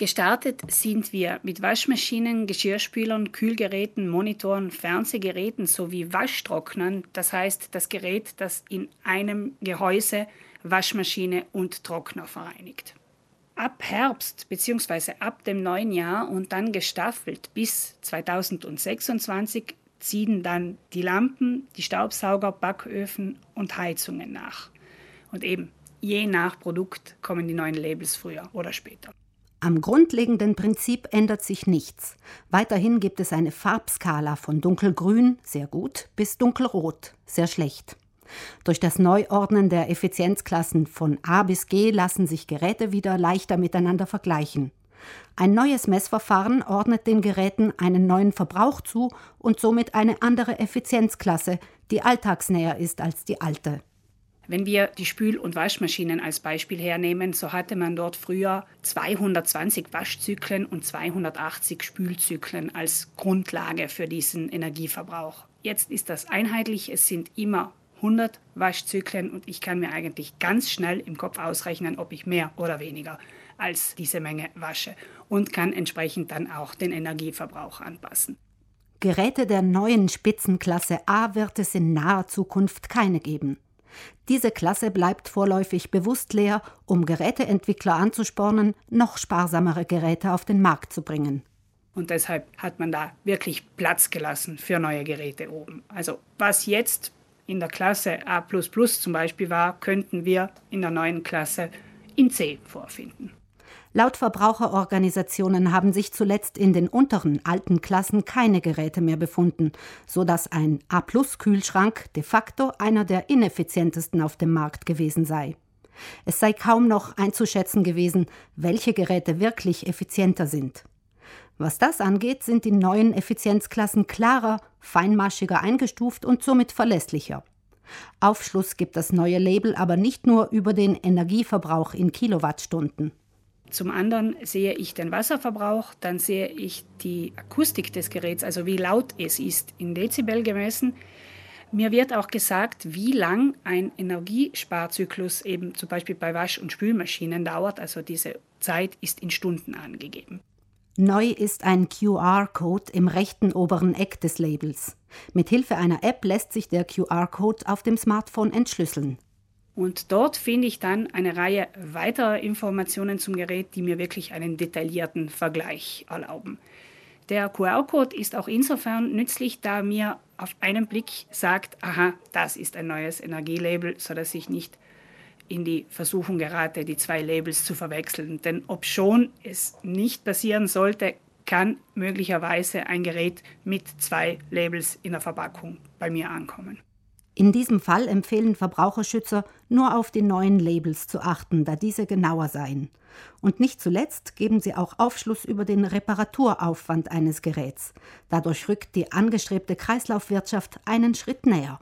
Gestartet sind wir mit Waschmaschinen, Geschirrspülern, Kühlgeräten, Monitoren, Fernsehgeräten sowie Waschtrocknern, das heißt das Gerät, das in einem Gehäuse Waschmaschine und Trockner vereinigt. Ab Herbst bzw. ab dem neuen Jahr und dann gestaffelt bis 2026 ziehen dann die Lampen, die Staubsauger, Backöfen und Heizungen nach. Und eben je nach Produkt kommen die neuen Labels früher oder später. Am grundlegenden Prinzip ändert sich nichts. Weiterhin gibt es eine Farbskala von dunkelgrün, sehr gut, bis dunkelrot, sehr schlecht. Durch das Neuordnen der Effizienzklassen von A bis G lassen sich Geräte wieder leichter miteinander vergleichen. Ein neues Messverfahren ordnet den Geräten einen neuen Verbrauch zu und somit eine andere Effizienzklasse, die alltagsnäher ist als die alte. Wenn wir die Spül- und Waschmaschinen als Beispiel hernehmen, so hatte man dort früher 220 Waschzyklen und 280 Spülzyklen als Grundlage für diesen Energieverbrauch. Jetzt ist das einheitlich, es sind immer 100 Waschzyklen und ich kann mir eigentlich ganz schnell im Kopf ausrechnen, ob ich mehr oder weniger als diese Menge wasche und kann entsprechend dann auch den Energieverbrauch anpassen. Geräte der neuen Spitzenklasse A wird es in naher Zukunft keine geben. Diese Klasse bleibt vorläufig bewusst leer, um Geräteentwickler anzuspornen, noch sparsamere Geräte auf den Markt zu bringen. Und deshalb hat man da wirklich Platz gelassen für neue Geräte oben. Also was jetzt in der Klasse A zum Beispiel war, könnten wir in der neuen Klasse in C vorfinden. Laut Verbraucherorganisationen haben sich zuletzt in den unteren alten Klassen keine Geräte mehr befunden, so dass ein A-Kühlschrank de facto einer der ineffizientesten auf dem Markt gewesen sei. Es sei kaum noch einzuschätzen gewesen, welche Geräte wirklich effizienter sind. Was das angeht, sind die neuen Effizienzklassen klarer, feinmaschiger eingestuft und somit verlässlicher. Aufschluss gibt das neue Label aber nicht nur über den Energieverbrauch in Kilowattstunden. Zum anderen sehe ich den Wasserverbrauch, dann sehe ich die Akustik des Geräts, also wie laut es ist, in Dezibel gemessen. Mir wird auch gesagt, wie lang ein Energiesparzyklus eben zum Beispiel bei Wasch- und Spülmaschinen dauert. Also diese Zeit ist in Stunden angegeben. Neu ist ein QR-Code im rechten oberen Eck des Labels. Mit Hilfe einer App lässt sich der QR-Code auf dem Smartphone entschlüsseln. Und dort finde ich dann eine Reihe weiterer Informationen zum Gerät, die mir wirklich einen detaillierten Vergleich erlauben. Der QR-Code ist auch insofern nützlich, da mir auf einen Blick sagt, aha, das ist ein neues Energielabel, sodass ich nicht in die Versuchung gerate, die zwei Labels zu verwechseln. Denn ob schon es nicht passieren sollte, kann möglicherweise ein Gerät mit zwei Labels in der Verpackung bei mir ankommen. In diesem Fall empfehlen Verbraucherschützer, nur auf die neuen Labels zu achten, da diese genauer seien. Und nicht zuletzt geben sie auch Aufschluss über den Reparaturaufwand eines Geräts. Dadurch rückt die angestrebte Kreislaufwirtschaft einen Schritt näher.